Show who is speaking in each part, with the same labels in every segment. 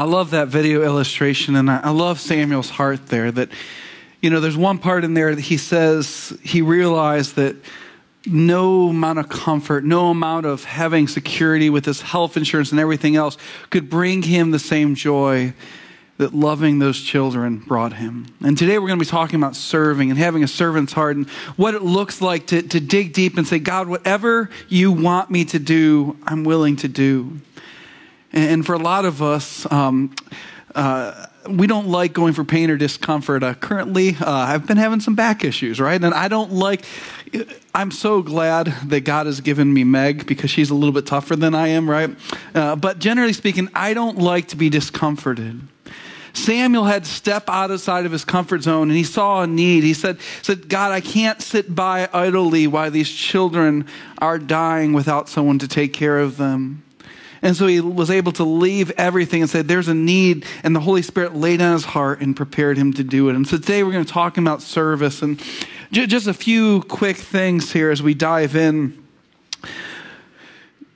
Speaker 1: I love that video illustration, and I, love Samuel's heart there. That, you know, there's one part in there that he says he realized that no amount of comfort, no amount of having security with his health insurance and everything else could bring him the same joy that loving those children brought him. And today we're going to be talking about serving and having a servant's heart and what it looks like to, to dig deep and say, God, whatever you want me to do, I'm willing to do. And for a lot of us, um, uh, we don't like going for pain or discomfort. Uh, currently, uh, I've been having some back issues, right? And I don't like, I'm so glad that God has given me Meg because she's a little bit tougher than I am, right? Uh, but generally speaking, I don't like to be discomforted. Samuel had to step outside of his comfort zone and he saw a need. He said, said, God, I can't sit by idly while these children are dying without someone to take care of them. And so he was able to leave everything and say, There's a need. And the Holy Spirit laid on his heart and prepared him to do it. And so today we're going to talk about service. And just a few quick things here as we dive in.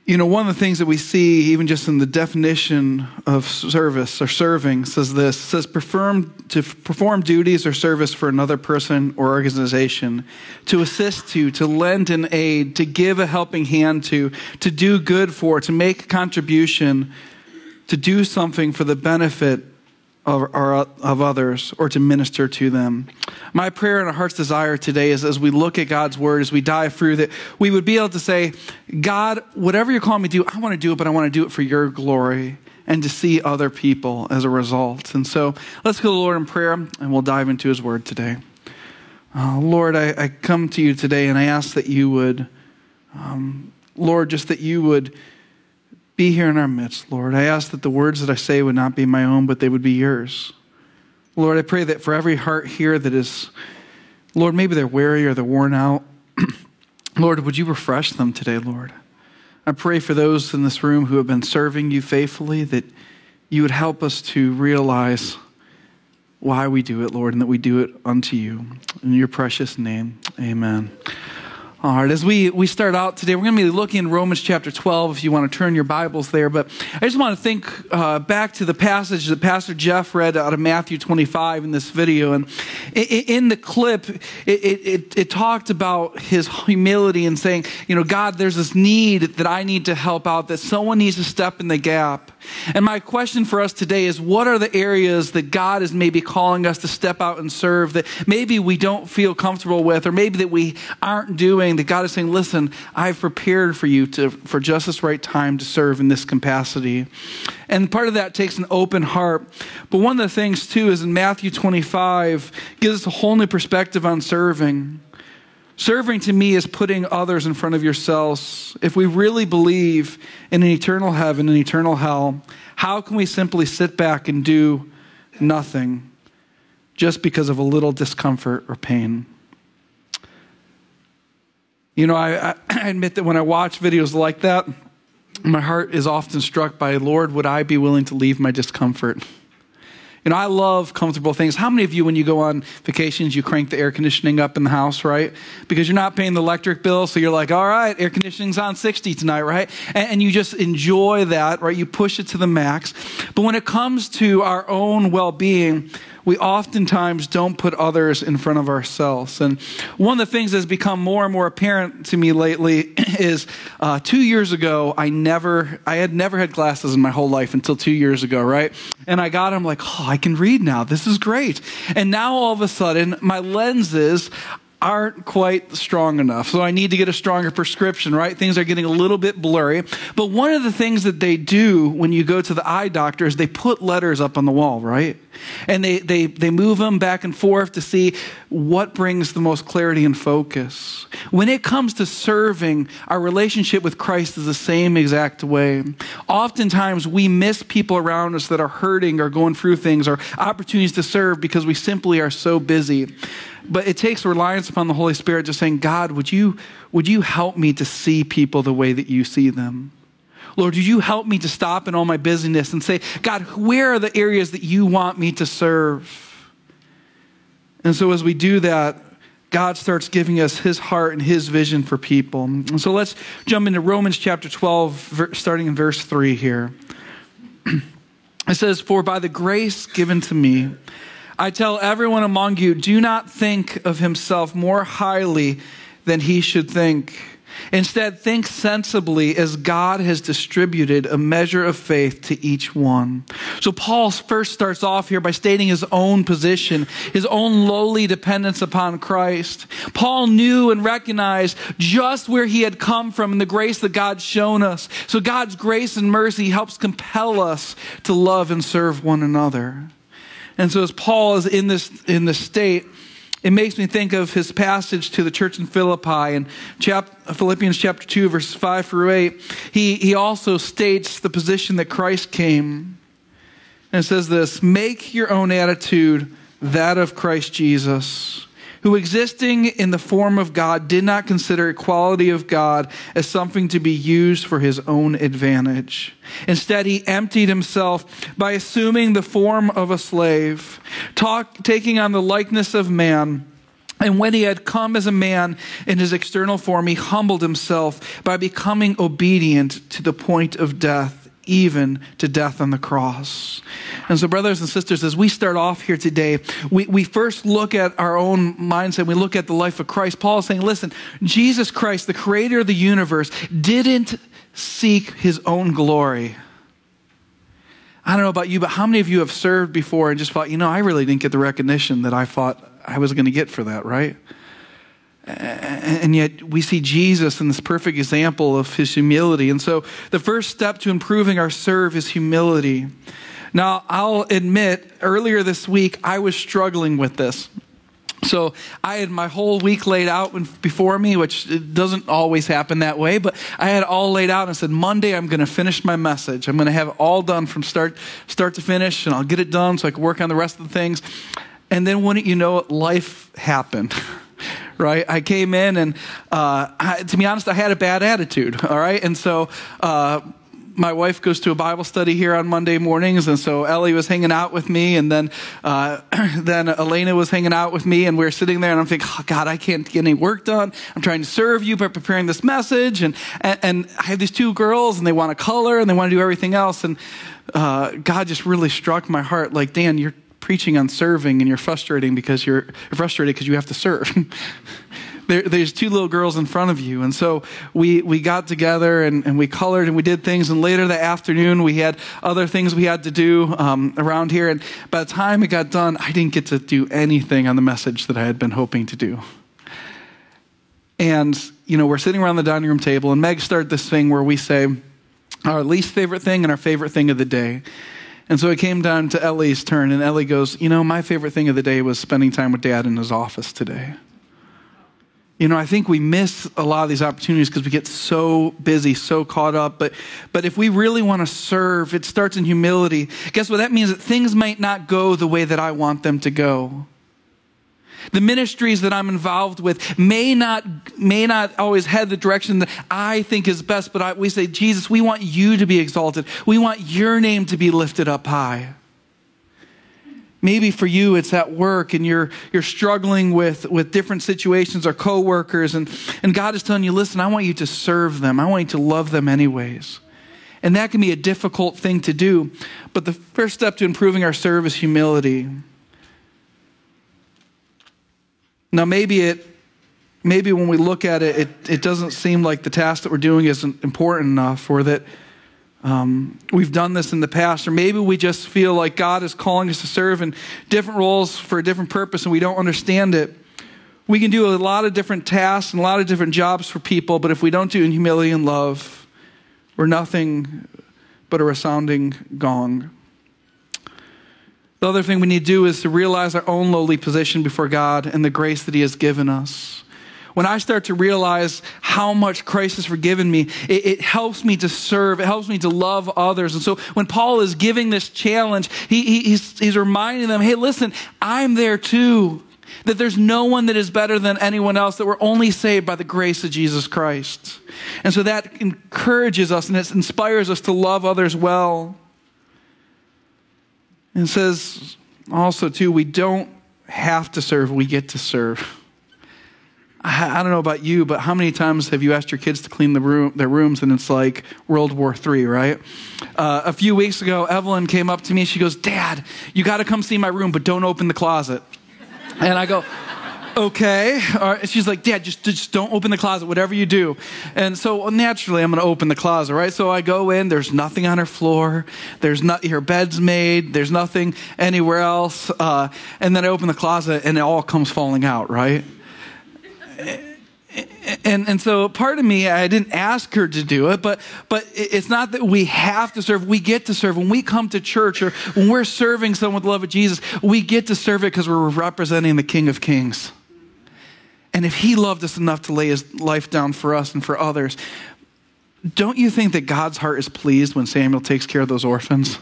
Speaker 1: You know, one of the things that we see, even just in the definition of service or serving, says this says perform, to perform duties or service for another person or organization, to assist to, to lend an aid, to give a helping hand to, to do good for, to make a contribution, to do something for the benefit of, of others or to minister to them. My prayer and our heart's desire today is as we look at God's word, as we dive through, that we would be able to say, God, whatever you're calling me to do, I want to do it, but I want to do it for your glory and to see other people as a result. And so let's go to the Lord in prayer and we'll dive into his word today. Uh, Lord, I, I, come to you today and I ask that you would, um, Lord, just that you would be here in our midst, Lord. I ask that the words that I say would not be my own, but they would be yours. Lord, I pray that for every heart here that is, Lord, maybe they're weary or they're worn out, Lord, would you refresh them today, Lord? I pray for those in this room who have been serving you faithfully that you would help us to realize why we do it, Lord, and that we do it unto you. In your precious name, amen. All right, as we, we start out today, we're going to be looking in Romans chapter 12 if you want to turn your Bibles there. But I just want to think uh, back to the passage that Pastor Jeff read out of Matthew 25 in this video. And in the clip, it, it, it talked about his humility and saying, you know, God, there's this need that I need to help out, that someone needs to step in the gap. And my question for us today is what are the areas that God is maybe calling us to step out and serve that maybe we don't feel comfortable with, or maybe that we aren't doing, that God is saying, listen, I've prepared for you to, for just this right time to serve in this capacity. And part of that takes an open heart. But one of the things, too, is in Matthew 25, gives us a whole new perspective on serving. Serving to me is putting others in front of yourselves. If we really believe in an eternal heaven and eternal hell, how can we simply sit back and do nothing just because of a little discomfort or pain? You know, I, I admit that when I watch videos like that, my heart is often struck by, Lord, would I be willing to leave my discomfort? You know, I love comfortable things. How many of you, when you go on vacations, you crank the air conditioning up in the house, right? Because you're not paying the electric bill, so you're like, all right, air conditioning's on 60 tonight, right? And, and you just enjoy that, right? You push it to the max. But when it comes to our own well being, we oftentimes don't put others in front of ourselves. And one of the things that's become more and more apparent to me lately is uh, two years ago, I never, I had never had glasses in my whole life until two years ago, right? And I got them like, oh, I can read now. This is great. And now all of a sudden, my lenses, aren't quite strong enough. So I need to get a stronger prescription, right? Things are getting a little bit blurry. But one of the things that they do when you go to the eye doctor is they put letters up on the wall, right? And they, they, they move them back and forth to see what brings the most clarity and focus. When it comes to serving, our relationship with Christ is the same exact way. Oftentimes we miss people around us that are hurting or going through things or opportunities to serve because we simply are so busy. But it takes reliance upon the Holy Spirit just saying, God, would you, would you help me to see people the way that you see them? Lord, would you help me to stop in all my busyness and say, God, where are the areas that you want me to serve? And so as we do that, God starts giving us his heart and his vision for people. And so let's jump into Romans chapter 12, starting in verse 3 here. It says, For by the grace given to me, I tell everyone among you, do not think of himself more highly than he should think. Instead, think sensibly as God has distributed a measure of faith to each one. So, Paul first starts off here by stating his own position, his own lowly dependence upon Christ. Paul knew and recognized just where he had come from and the grace that God's shown us. So, God's grace and mercy helps compel us to love and serve one another. And so, as Paul is in this, in this state, it makes me think of his passage to the church in Philippi in chap- Philippians chapter 2, verses 5 through 8. He, he also states the position that Christ came. And it says this Make your own attitude that of Christ Jesus who existing in the form of God did not consider equality of God as something to be used for his own advantage. Instead, he emptied himself by assuming the form of a slave, talk, taking on the likeness of man. And when he had come as a man in his external form, he humbled himself by becoming obedient to the point of death even to death on the cross. And so, brothers and sisters, as we start off here today, we, we first look at our own mindset. We look at the life of Christ. Paul is saying, listen, Jesus Christ, the creator of the universe, didn't seek his own glory. I don't know about you, but how many of you have served before and just thought, you know, I really didn't get the recognition that I thought I was going to get for that, right? And yet we see Jesus in this perfect example of his humility. And so the first step to improving our serve is humility. Now, I'll admit, earlier this week, I was struggling with this. So I had my whole week laid out before me, which doesn't always happen that way, but I had all laid out and said, Monday I'm going to finish my message. I'm going to have it all done from start, start to finish, and I'll get it done so I can work on the rest of the things. And then wouldn't you know it, life happened. right? I came in and, uh, I, to be honest, I had a bad attitude, all right? And so, uh, my wife goes to a Bible study here on Monday mornings, and so Ellie was hanging out with me, and then uh, then Elena was hanging out with me, and we are sitting there, and I'm thinking, oh, God, I can't get any work done. I'm trying to serve you by preparing this message, and, and, and I have these two girls, and they want to color, and they want to do everything else, and uh, God just really struck my heart, like Dan, you're preaching on serving and you're frustrating because you're frustrated because you have to serve. there, there's two little girls in front of you. And so we, we got together and, and we colored and we did things. And later that afternoon, we had other things we had to do um, around here. And by the time it got done, I didn't get to do anything on the message that I had been hoping to do. And, you know, we're sitting around the dining room table, and Meg started this thing where we say our least favorite thing and our favorite thing of the day. And so it came down to Ellie's turn, and Ellie goes, You know, my favorite thing of the day was spending time with dad in his office today. You know, I think we miss a lot of these opportunities because we get so busy, so caught up. But, but if we really want to serve, it starts in humility. Guess what? That means that things might not go the way that I want them to go. The ministries that I'm involved with may not, may not always head the direction that I think is best, but I, we say, Jesus, we want you to be exalted. We want your name to be lifted up high. Maybe for you it's at work and you're, you're struggling with, with different situations or coworkers and, and God is telling you, listen, I want you to serve them. I want you to love them anyways. And that can be a difficult thing to do. But the first step to improving our service humility. Now, maybe it, maybe when we look at it, it, it doesn't seem like the task that we're doing isn't important enough, or that um, we've done this in the past, or maybe we just feel like God is calling us to serve in different roles for a different purpose, and we don't understand it. We can do a lot of different tasks and a lot of different jobs for people, but if we don't do it in humility and love, we're nothing but a resounding gong. The other thing we need to do is to realize our own lowly position before God and the grace that He has given us. When I start to realize how much Christ has forgiven me, it, it, helps me to serve. It helps me to love others. And so when Paul is giving this challenge, he, he, he's, he's reminding them, hey, listen, I'm there too. That there's no one that is better than anyone else, that we're only saved by the grace of Jesus Christ. And so that encourages us and it inspires us to love others well. And says also, too, we don't have to serve, we get to serve. I don't know about you, but how many times have you asked your kids to clean the room, their rooms and it's like World War III, right? Uh, a few weeks ago, Evelyn came up to me. She goes, Dad, you got to come see my room, but don't open the closet. And I go, okay. She's like, Dad, just, just don't open the closet, whatever you do. And so naturally, I'm going to open the closet, right? So I go in, there's nothing on her floor. There's not, her bed's made. There's nothing anywhere else. Uh, and then I open the closet and it all comes falling out, right? and and so part of me i didn't ask her to do it but but it's not that we have to serve we get to serve when we come to church or when we're serving someone with the love of jesus we get to serve it because we're representing the king of kings and if he loved us enough to lay his life down for us and for others, don't you think that God's heart is pleased when Samuel takes care of those orphans?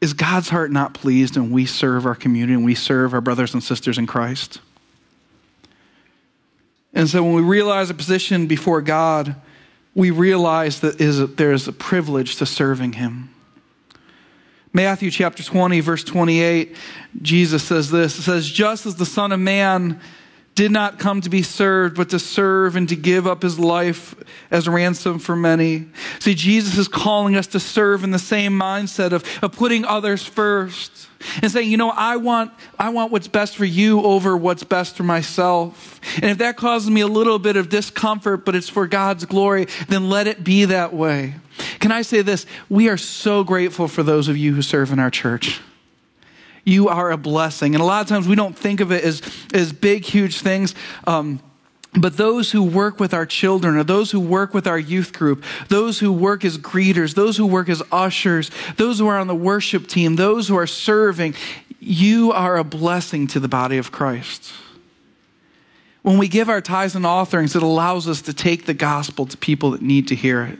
Speaker 1: Is God's heart not pleased when we serve our community and we serve our brothers and sisters in Christ? And so when we realize a position before God, we realize that there is a privilege to serving Him. Matthew chapter 20, verse 28, Jesus says this. It says, Just as the Son of Man did not come to be served, but to serve and to give up his life as ransom for many. See, Jesus is calling us to serve in the same mindset of, of putting others first and saying, you know, I want, I want what's best for you over what's best for myself. And if that causes me a little bit of discomfort, but it's for God's glory, then let it be that way. Can I say this? We are so grateful for those of you who serve in our church. You are a blessing. And a lot of times we don't think of it as, as big, huge things. Um, but those who work with our children, or those who work with our youth group, those who work as greeters, those who work as ushers, those who are on the worship team, those who are serving, you are a blessing to the body of Christ. When we give our tithes and offerings, it allows us to take the gospel to people that need to hear it.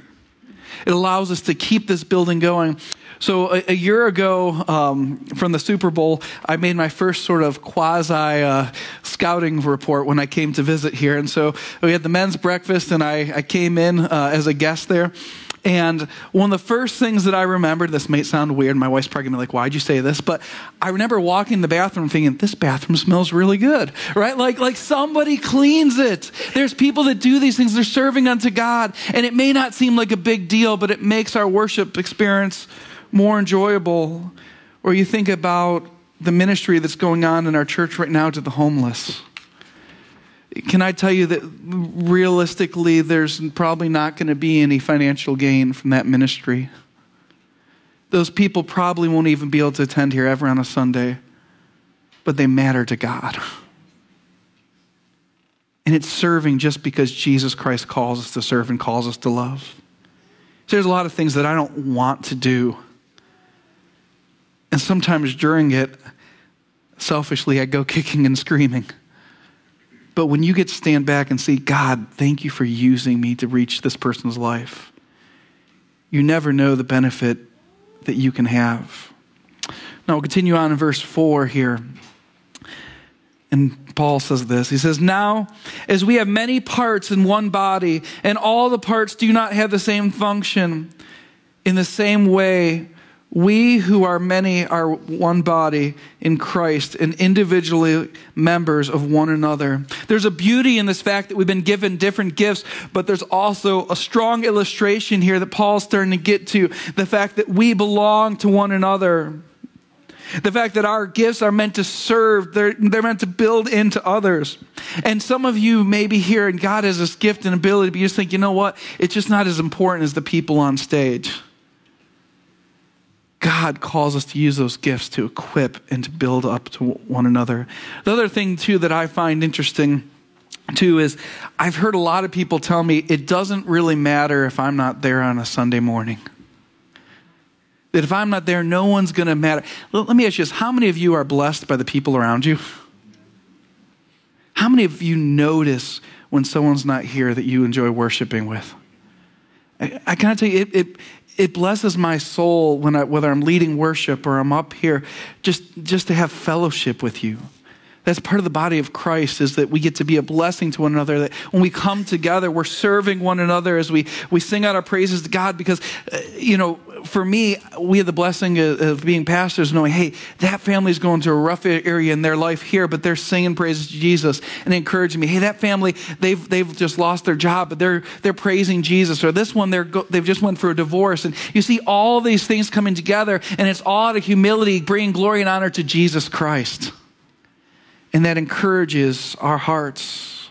Speaker 1: It allows us to keep this building going. So, a, a year ago um, from the Super Bowl, I made my first sort of quasi uh, scouting report when I came to visit here. And so, we had the men's breakfast, and I, I came in uh, as a guest there. And one of the first things that I remembered, this may sound weird, my wife's probably gonna be like, why'd you say this? But I remember walking in the bathroom thinking, this bathroom smells really good, right? Like, like somebody cleans it. There's people that do these things, they're serving unto God. And it may not seem like a big deal, but it makes our worship experience more enjoyable. Or you think about the ministry that's going on in our church right now to the homeless can I tell you that realistically, there's probably not going to be any financial gain from that ministry? Those people probably won't even be able to attend here ever on a Sunday, but they matter to God. And it's serving just because Jesus Christ calls us to serve and calls us to love. So there's a lot of things that I don't want to do. And sometimes during it, selfishly, I go kicking and screaming. But when you get to stand back and see, God, thank you for using me to reach this person's life, you never know the benefit that you can have. Now we'll continue on in verse 4 here. And Paul says this. He says, Now, as we have many parts in one body, and all the parts do not have the same function, in the same way, we who are many are one body in Christ and individually members of one another. There's a beauty in this fact that we've been given different gifts, but there's also a strong illustration here that Paul's starting to get to the fact that we belong to one another. The fact that our gifts are meant to serve, they're, they're meant to build into others. And some of you may be here and God has this gift and ability, but you just think, you know what? It's just not as important as the people on stage. God calls us to use those gifts to equip and to build up to one another. The other thing, too, that I find interesting, too, is I've heard a lot of people tell me it doesn't really matter if I'm not there on a Sunday morning. That if I'm not there, no one's going to matter. Let me ask you this how many of you are blessed by the people around you? How many of you notice when someone's not here that you enjoy worshiping with? I, I of tell you, it, it, it blesses my soul when I, whether I'm leading worship or I'm up here, just, just to have fellowship with you. That's part of the body of Christ is that we get to be a blessing to one another. That when we come together, we're serving one another as we, we sing out our praises to God because, uh, you know, for me, we have the blessing of, of being pastors, knowing, hey, that family's going through a rough area in their life here, but they're singing praises to Jesus and encouraging me. Hey, that family, they've, they've just lost their job, but they're, they're praising Jesus. Or this one, they're, go, they've just went through a divorce. And you see all these things coming together, and it's all out of humility, bringing glory and honor to Jesus Christ. And that encourages our hearts.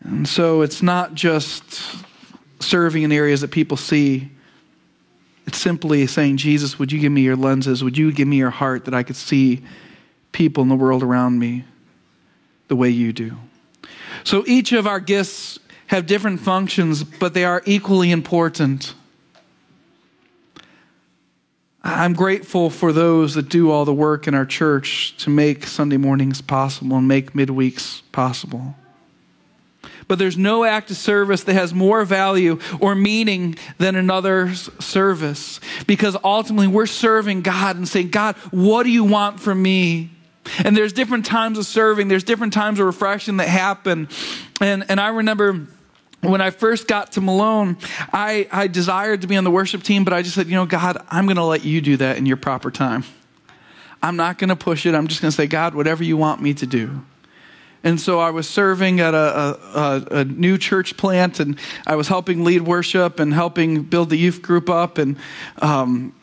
Speaker 1: And so it's not just serving in areas that people see. It's simply saying, Jesus, would you give me your lenses? Would you give me your heart that I could see people in the world around me the way you do? So each of our gifts have different functions, but they are equally important. I'm grateful for those that do all the work in our church to make Sunday mornings possible and make midweeks possible but there's no act of service that has more value or meaning than another's service. Because ultimately, we're serving God and saying, God, what do you want from me? And there's different times of serving, there's different times of reflection that happen. And, and I remember when I first got to Malone, I, I desired to be on the worship team, but I just said, you know, God, I'm going to let you do that in your proper time. I'm not going to push it. I'm just going to say, God, whatever you want me to do. And so I was serving at a, a, a, new church plant, and I was helping lead worship and helping build the youth group up. And um,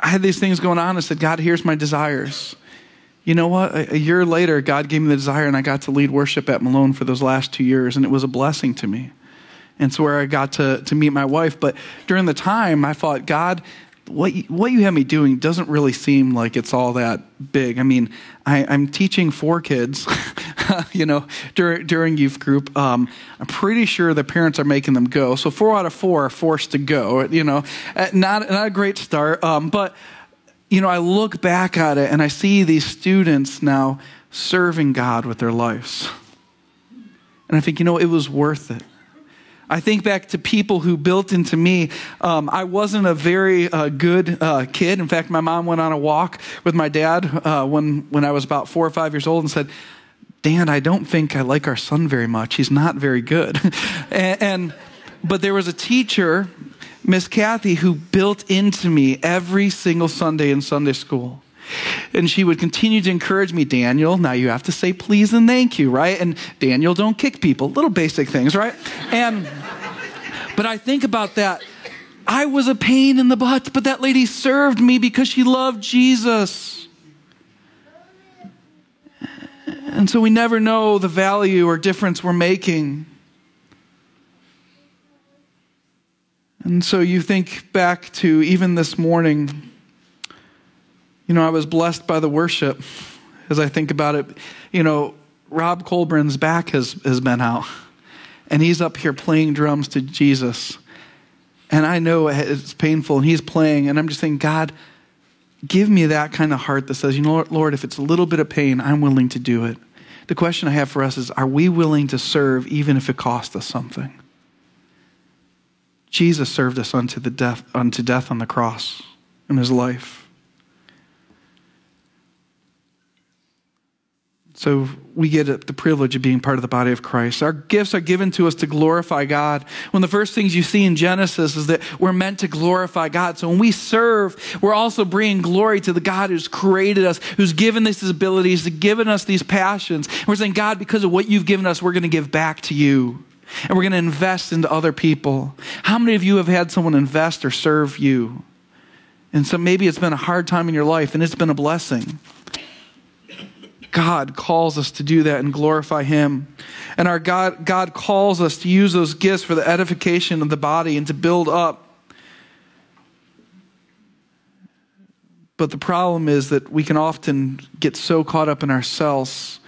Speaker 1: I had these things going on. I said, God, here's my desires. You know what? A, a year later, God gave me the desire, and I got to lead worship at Malone for those last two years, and it was a blessing to me. And it's where I got to, to meet my wife. But during the time, I thought, God, what you, what you have me doing doesn't really seem like it's all that big. I mean, I, am teaching four kids, you know, during, during youth group. Um, I'm pretty sure the parents are making them go. So four out of four are forced to go. You know, uh, not not a great start. Um, but you know, I look back at it and I see these students now serving God with their lives, and I think, you know, it was worth it. I think back to people who built into me. Um, I wasn't a very uh, good uh, kid. In fact, my mom went on a walk with my dad uh, when, when I was about four or five years old and said, Dan, I don't think I like our son very much. He's not very good. and, and, but there was a teacher, Miss Kathy, who built into me every single Sunday in Sunday school. And she would continue to encourage me, Daniel, now you have to say please and thank you, right? And Daniel, don't kick people. Little basic things, right? And, but I think about that. I was a pain in the butt, but that lady served me because she loved Jesus. And so we never know the value or difference we're making. And so you think back to even this morning you know, I was blessed by the worship as I think about it. You know, Rob Colburn's back has, has been out, and he's up here playing drums to Jesus. And I know it's painful, and he's playing, and I'm just saying, God, give me that kind of heart that says, you know, Lord, if it's a little bit of pain, I'm willing to do it. The question I have for us is, are we willing to serve even if it costs us something? Jesus served us unto, the death, unto death on the cross in his life. So we get the privilege of being part of the body of Christ. Our gifts are given to us to glorify God. One of the first things you see in Genesis is that we're meant to glorify God. So when we serve, we're also bringing glory to the God who's created us, who's given us these abilities, who's given us these passions. And we're saying, God, because of what you've given us, we're going to give back to you. And we're going to invest into other people. How many of you have had someone invest or serve you? And so maybe it's been a hard time in your life and it's been a blessing. God calls us to do that and glorify Him. And our God, God calls us to use those gifts for the edification of the body and to build up. But the problem is that we can often get so caught up in ourselves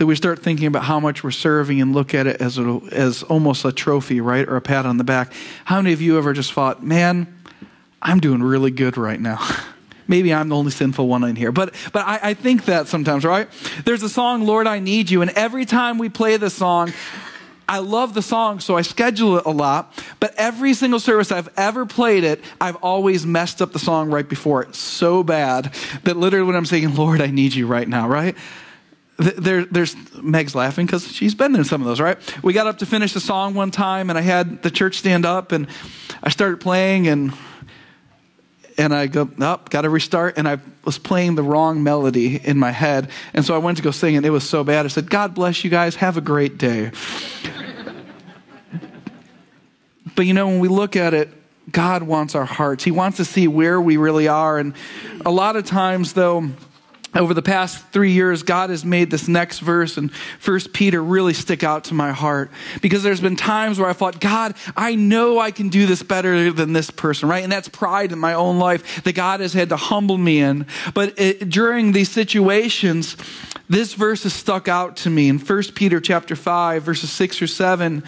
Speaker 1: that we start thinking about how much we're serving and look at it as, a, as almost a trophy, right? Or a pat on the back. How many of you ever just thought, man, I'm doing really good right now? Maybe I'm the only sinful one in here, but, but I, I think that sometimes, right? There's a song, Lord, I Need You, and every time we play the song, I love the song, so I schedule it a lot. But every single service I've ever played it, I've always messed up the song right before it so bad that literally when I'm saying, Lord, I need you right now, right? there, there's Meg's laughing because she's been in some of those, right? We got up to finish the song one time, and I had the church stand up, and I started playing, and and I go, oh, got to restart, and I was playing the wrong melody in my head, and so I went to go sing, and it was so bad. I said, "God bless you guys, have a great day." but you know, when we look at it, God wants our hearts. He wants to see where we really are, and a lot of times, though over the past three years, God has made this next verse and First Peter really stick out to my heart because there's been times where I thought, God, I know I can do this better than this person, right? And that's pride in my own life that God has had to humble me in. But it, during these situations, this verse has stuck out to me in First Peter chapter five, verses six or seven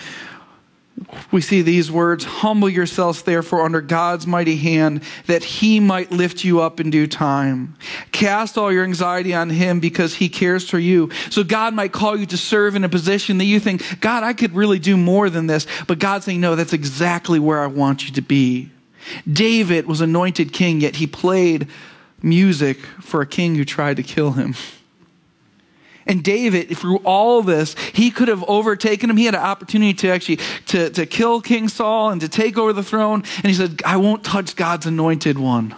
Speaker 1: we see these words Humble yourselves, therefore, under God's mighty hand, that he might lift you up in due time. Cast all your anxiety on him because he cares for you. So God might call you to serve in a position that you think, God, I could really do more than this. But God's saying, No, that's exactly where I want you to be. David was anointed king, yet he played music for a king who tried to kill him. And David, through all this, he could have overtaken him. He had an opportunity to actually to, to kill King Saul and to take over the throne. And he said, I won't touch God's anointed one.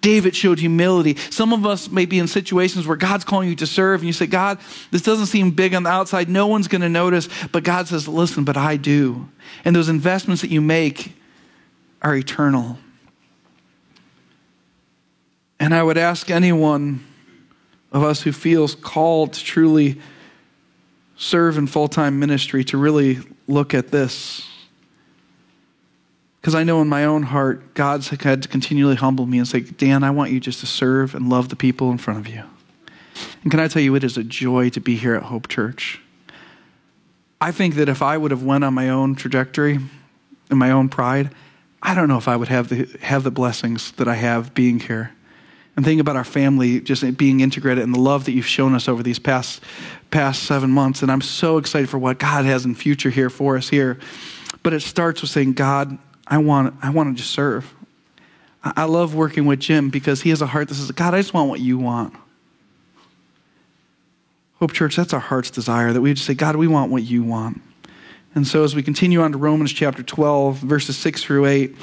Speaker 1: David showed humility. Some of us may be in situations where God's calling you to serve, and you say, God, this doesn't seem big on the outside. No one's going to notice. But God says, listen, but I do. And those investments that you make are eternal. And I would ask anyone of us who feels called to truly serve in full time ministry to really look at this. Because I know in my own heart, God's had to continually humble me and say, Dan, I want you just to serve and love the people in front of you. And can I tell you, it is a joy to be here at Hope Church. I think that if I would have went on my own trajectory and my own pride, I don't know if I would have the, have the blessings that I have being here. I'm thinking about our family just being integrated and the love that you've shown us over these past past seven months. And I'm so excited for what God has in future here for us here. But it starts with saying, God, I want I want to just serve. I love working with Jim because he has a heart that says, God, I just want what you want. Hope Church, that's our heart's desire that we just say, God, we want what you want. And so as we continue on to Romans chapter 12, verses 6 through 8,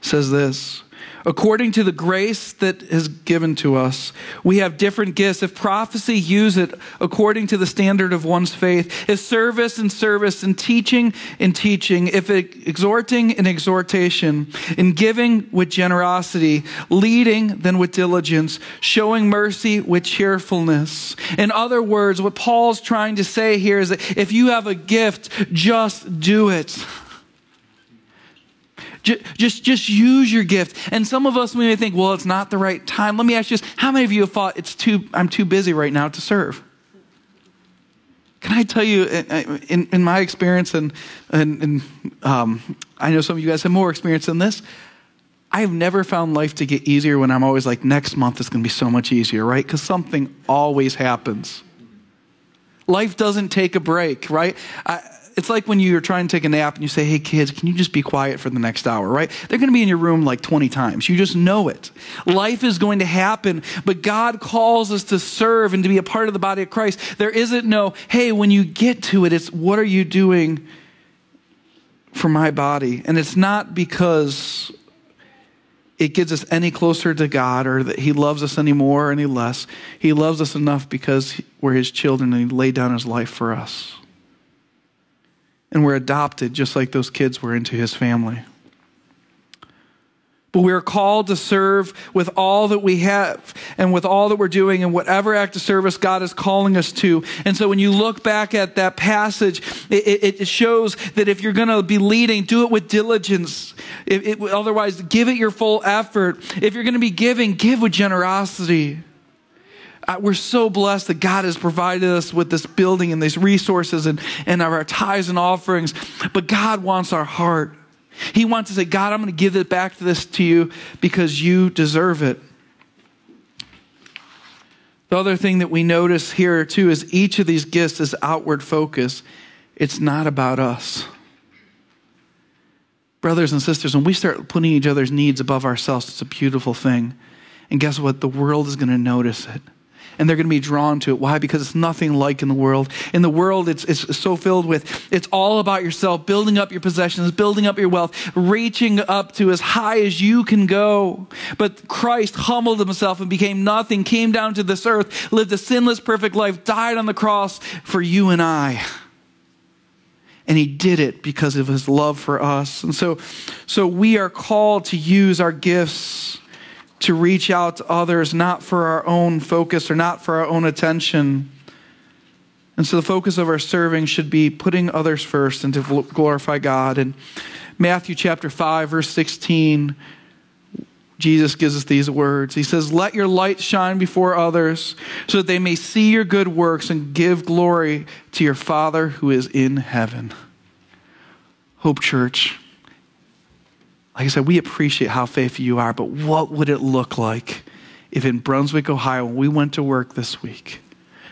Speaker 1: says this according to the grace that is given to us. We have different gifts. If prophecy, use it according to the standard of one's faith. If service and service, and teaching and teaching. If exhorting and exhortation. In giving with generosity. Leading then with diligence. Showing mercy with cheerfulness. In other words, what Paul's trying to say here is that if you have a gift, just do it. Just, just use your gift. And some of us we may think, well, it's not the right time. Let me ask you this. How many of you have thought it's too, I'm too busy right now to serve? Can I tell you, in, in my experience, and, and, and um, I know some of you guys have more experience than this, I have never found life to get easier when I'm always like, next month is going to be so much easier, right? Because something always happens. Life doesn't take a break, right? I, it's like when you're trying to take a nap and you say, hey, kids, can you just be quiet for the next hour, right? They're going to be in your room like 20 times. You just know it. Life is going to happen, but God calls us to serve and to be a part of the body of Christ. There isn't no, hey, when you get to it, it's what are you doing for my body? And it's not because it gets us any closer to God or that He loves us any more or any less. He loves us enough because we're His children and He laid down His life for us and we're adopted just like those kids were into his family. But we are called to serve with all that we have and with all that we're doing and whatever act of service God is calling us to. And so when you look back at that passage, it, it shows that if you're going to be leading, do it with diligence. It, it, otherwise, give it your full effort. If you're going to be giving, give with generosity Uh, we're so blessed that God has provided us with this building and these resources and, and our tithes and offerings. But God wants our heart. He wants to say, God, I'm going to give it back to this to you because you deserve it. The other thing that we notice here too is each of these gifts is outward focus. It's not about us. Brothers and sisters, when we start putting each other's needs above ourselves, it's a beautiful thing. And guess what? The world is going to notice it. And they're going to be drawn to it. Why? Because it's nothing like in the world. In the world, it's, it's so filled with, it's all about yourself, building up your possessions, building up your wealth, reaching up to as high as you can go. But Christ humbled himself and became nothing, came down to this earth, lived a sinless, perfect life, died on the cross for you and I and he did it because of his love for us. And so, so we are called to use our gifts to reach out to others, not for our own focus or not for our own attention. And so the focus of our serving should be putting others first and to glorify God. And Matthew chapter 5, verse 16, Jesus gives us these words. He says, Let your light shine before others so that they may see your good works and give glory to your Father who is in heaven. Hope Church, like I said, we appreciate how faithful you are, but what would it look like if in Brunswick, Ohio, we went to work this week,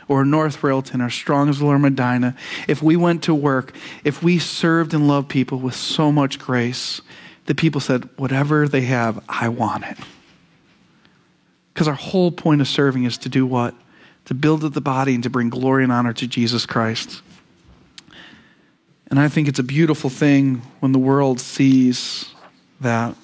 Speaker 1: or North Royalton, or Strongsville, or Medina, if we went to work, if we served and loved people with so much grace, the people said, whatever they have, I want it. Because our whole point of serving is to do what? To build up the body and to bring glory and honor to Jesus Christ. And I think it's a beautiful thing when the world sees that.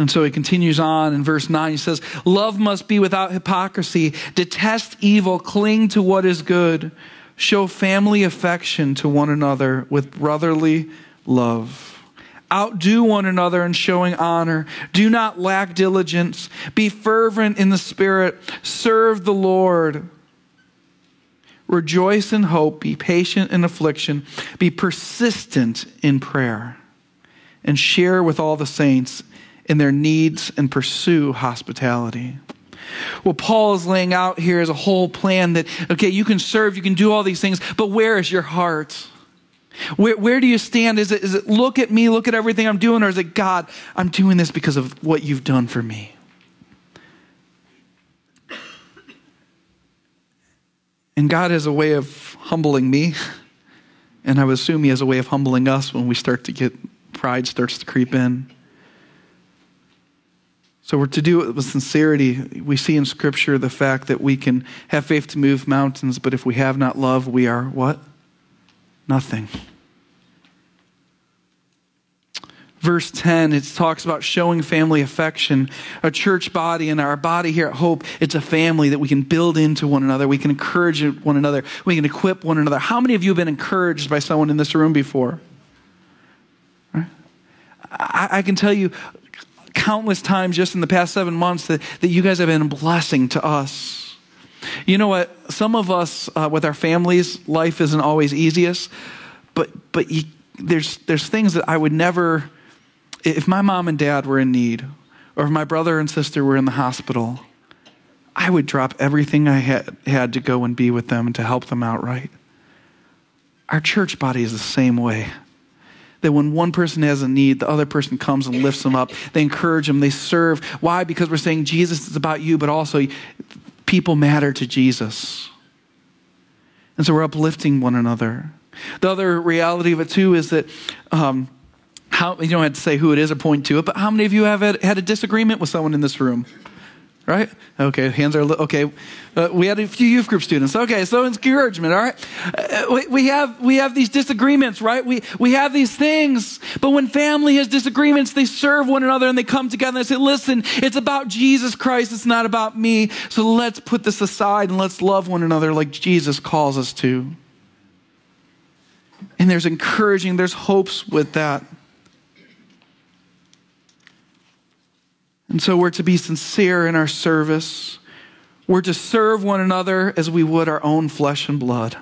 Speaker 1: And so he continues on in verse 9. He says, Love must be without hypocrisy. Detest evil. Cling to what is good. Show family affection to one another with brotherly love. Outdo one another in showing honor. Do not lack diligence. Be fervent in the Spirit. Serve the Lord. Rejoice in hope. Be patient in affliction. Be persistent in prayer. And share with all the saints in their needs and pursue hospitality. What Paul is laying out here is a whole plan that, okay, you can serve, you can do all these things, but where is your heart? Where, where do you stand? Is it, is it look at me, look at everything I'm doing, or is it God, I'm doing this because of what you've done for me? And God has a way of humbling me, and I would assume He has a way of humbling us when we start to get pride starts to creep in. So we're to do it with sincerity. We see in Scripture the fact that we can have faith to move mountains, but if we have not love, we are what? Nothing. verse 10, it talks about showing family affection. A church body and our body here at Hope, it's a family that we can build into one another. We can encourage one another. We can equip one another. How many of you have been encouraged by someone in this room before? I, I can tell you countless times just in the past seven months that, that you guys have been a blessing to us. You know what? Some of us, uh, with our families, life isn't always easiest, but, but you, there's, there's things that I would never if my mom and dad were in need, or if my brother and sister were in the hospital, I would drop everything I had, had to go and be with them and to help them out right. Our church body is the same way. That when one person has a need, the other person comes and lifts them up. They encourage them, they serve. Why? Because we're saying Jesus is about you, but also people matter to Jesus. And so we're uplifting one another. The other reality of it, too, is that. Um, how, you don't have to say who it is or point to it, but how many of you have had, had a disagreement with someone in this room? Right? Okay, hands are, okay. Uh, we had a few youth group students. Okay, so encouragement, all right? Uh, we, we, have, we have these disagreements, right? We, we have these things, but when family has disagreements, they serve one another and they come together and they say, listen, it's about Jesus Christ, it's not about me. So let's put this aside and let's love one another like Jesus calls us to. And there's encouraging, there's hopes with that. And so we're to be sincere in our service. We're to serve one another as we would our own flesh and blood.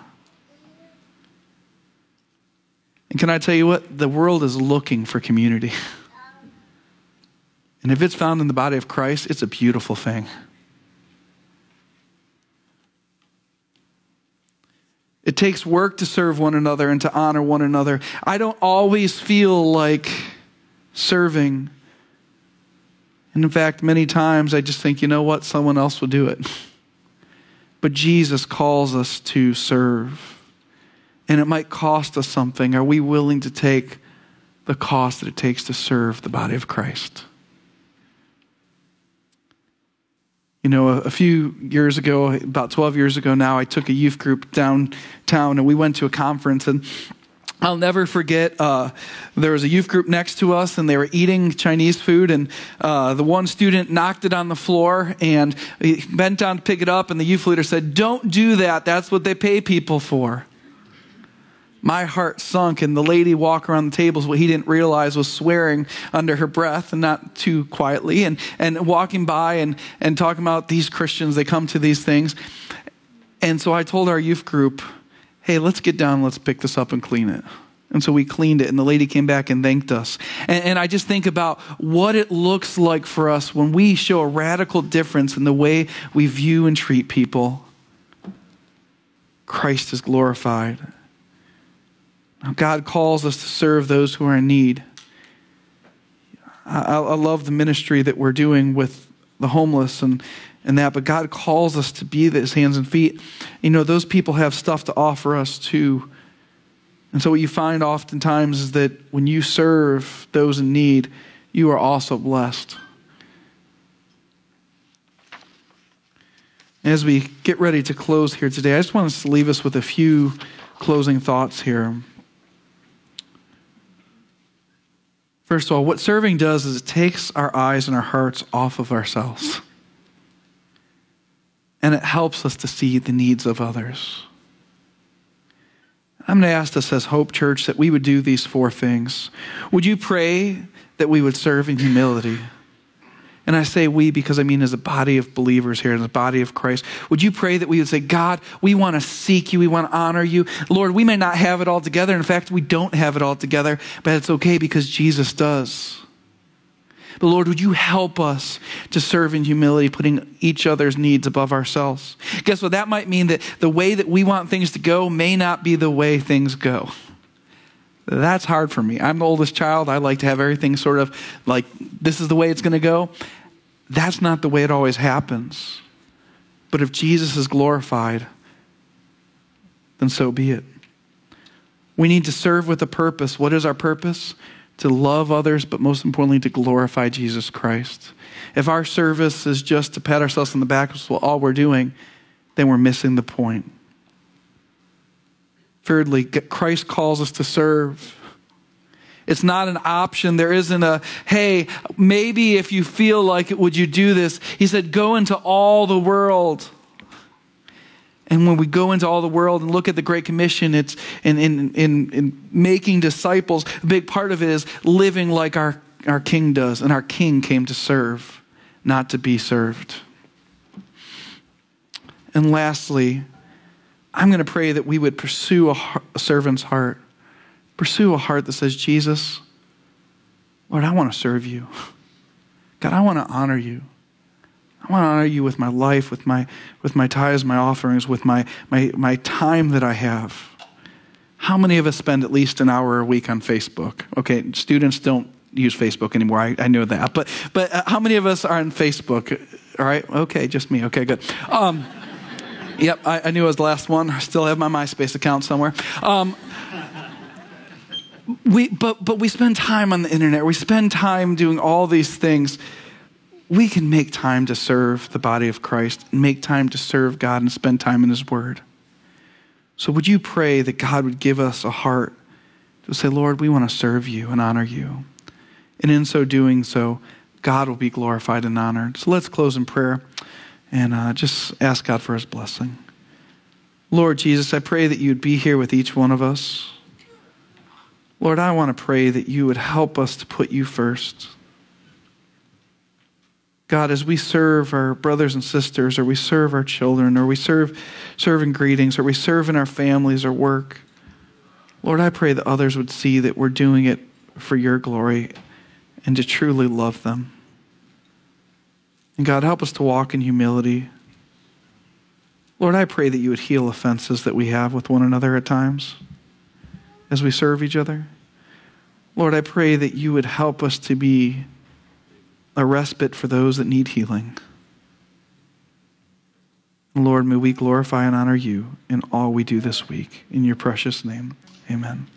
Speaker 1: And can I tell you what? The world is looking for community. And if it's found in the body of Christ, it's a beautiful thing. It takes work to serve one another and to honor one another. I don't always feel like serving and in fact, many times I just think, you know what, someone else will do it. But Jesus calls us to serve. And it might cost us something. Are we willing to take the cost that it takes to serve the body of Christ? You know, a, few years ago, about 12 years ago now, I took a youth group downtown and we went to a conference. And I'll never forget, uh, there was a youth group next to us and they were eating Chinese food. And uh, the one student knocked it on the floor and he bent down to pick it up. And the youth leader said, Don't do that. That's what they pay people for my heart sunk and the lady walk around the tables what he didn't realize was swearing under her breath and not too quietly and, and walking by and, and talking about these christians they come to these things and so i told our youth group hey let's get down let's pick this up and clean it. And so we cleaned it and the lady came back and thanked us. And, and i just think about what it looks like for us when we show a radical difference in the way we view and treat people. Christ is glorified. God calls us to serve those who are in need. I, I, love the ministry that we're doing with the homeless and, and that, but God calls us to be his hands and feet. You know, those people have stuff to offer us too. And so, what you find oftentimes is that when you serve those in need, you are also blessed. As we get ready to close here today, I just want us to leave us with a few closing thoughts here. First of all, what serving does is it takes our eyes and our hearts off of ourselves. And it helps us to see the needs of others. I'm going to ask us as Hope Church that we would do these four things. Would you pray that we would serve in humility? And I say we because I mean as a body of believers here, as a body of Christ. Would you pray that we would say, God, we want to seek you, we want to honor you. Lord, we may not have it all together. In fact, we don't have it all together, but it's okay because Jesus does. But Lord, would you help us to serve in humility, putting each other's needs above ourselves? Guess what? That might mean that the way that we want things to go may not be the way things go. That's hard for me. I'm the oldest child. I like to have everything sort of like this is the way it's going to go. That's not the way it always happens. But if Jesus is glorified, then so be it. We need to serve with a purpose. What is our purpose? To love others, but most importantly, to glorify Jesus Christ. If our service is just to pat ourselves on the back, that's all we're doing, then we're missing the point. Thirdly, Christ calls us to serve. It's not an option. There isn't a, hey, maybe if you feel like it, would you do this? He said, go into all the world. And when we go into all the world and look at the Great Commission, it's in, in, in, in making disciples, a big part of it is living like our, our King does. And our King came to serve, not to be served. And lastly, I'm going to pray that we would pursue a, a servant's heart. Pursue a heart that says, Jesus, Lord, I want to serve you. God, I want to honor you. I want to honor you with my life, with my, with my tithes, my offerings, with my, my, my time that I have. How many of us spend at least an hour a week on Facebook? Okay, students don't use Facebook anymore. I, I know that. But, but uh, how many of us are on Facebook? All right, okay, just me. Okay, good. Um, yep, I, I, knew I was the last one. I still have my MySpace account somewhere. Um, we, but, but we spend time on the internet, we spend time doing all these things. We can make time to serve the body of Christ and make time to serve God and spend time in His Word. So, would you pray that God would give us a heart to say, Lord, we want to serve you and honor you? And in so doing so, God will be glorified and honored. So, let's close in prayer and uh, just ask God for His blessing. Lord Jesus, I pray that you'd be here with each one of us. Lord, I want to pray that you would help us to put you first. God, as we serve our brothers and sisters, or we serve our children, or we serve serve in greetings, or we serve in our families or work, Lord, I pray that others would see that we're doing it for your glory and to truly love them. And God, help us to walk in humility. Lord, I pray that you would heal offenses that we have with one another at times as we serve each other. Lord, I pray that you would help us to be a respite for those that need healing. Lord, may we glorify and honor you in all we do this week. In your precious name, amen.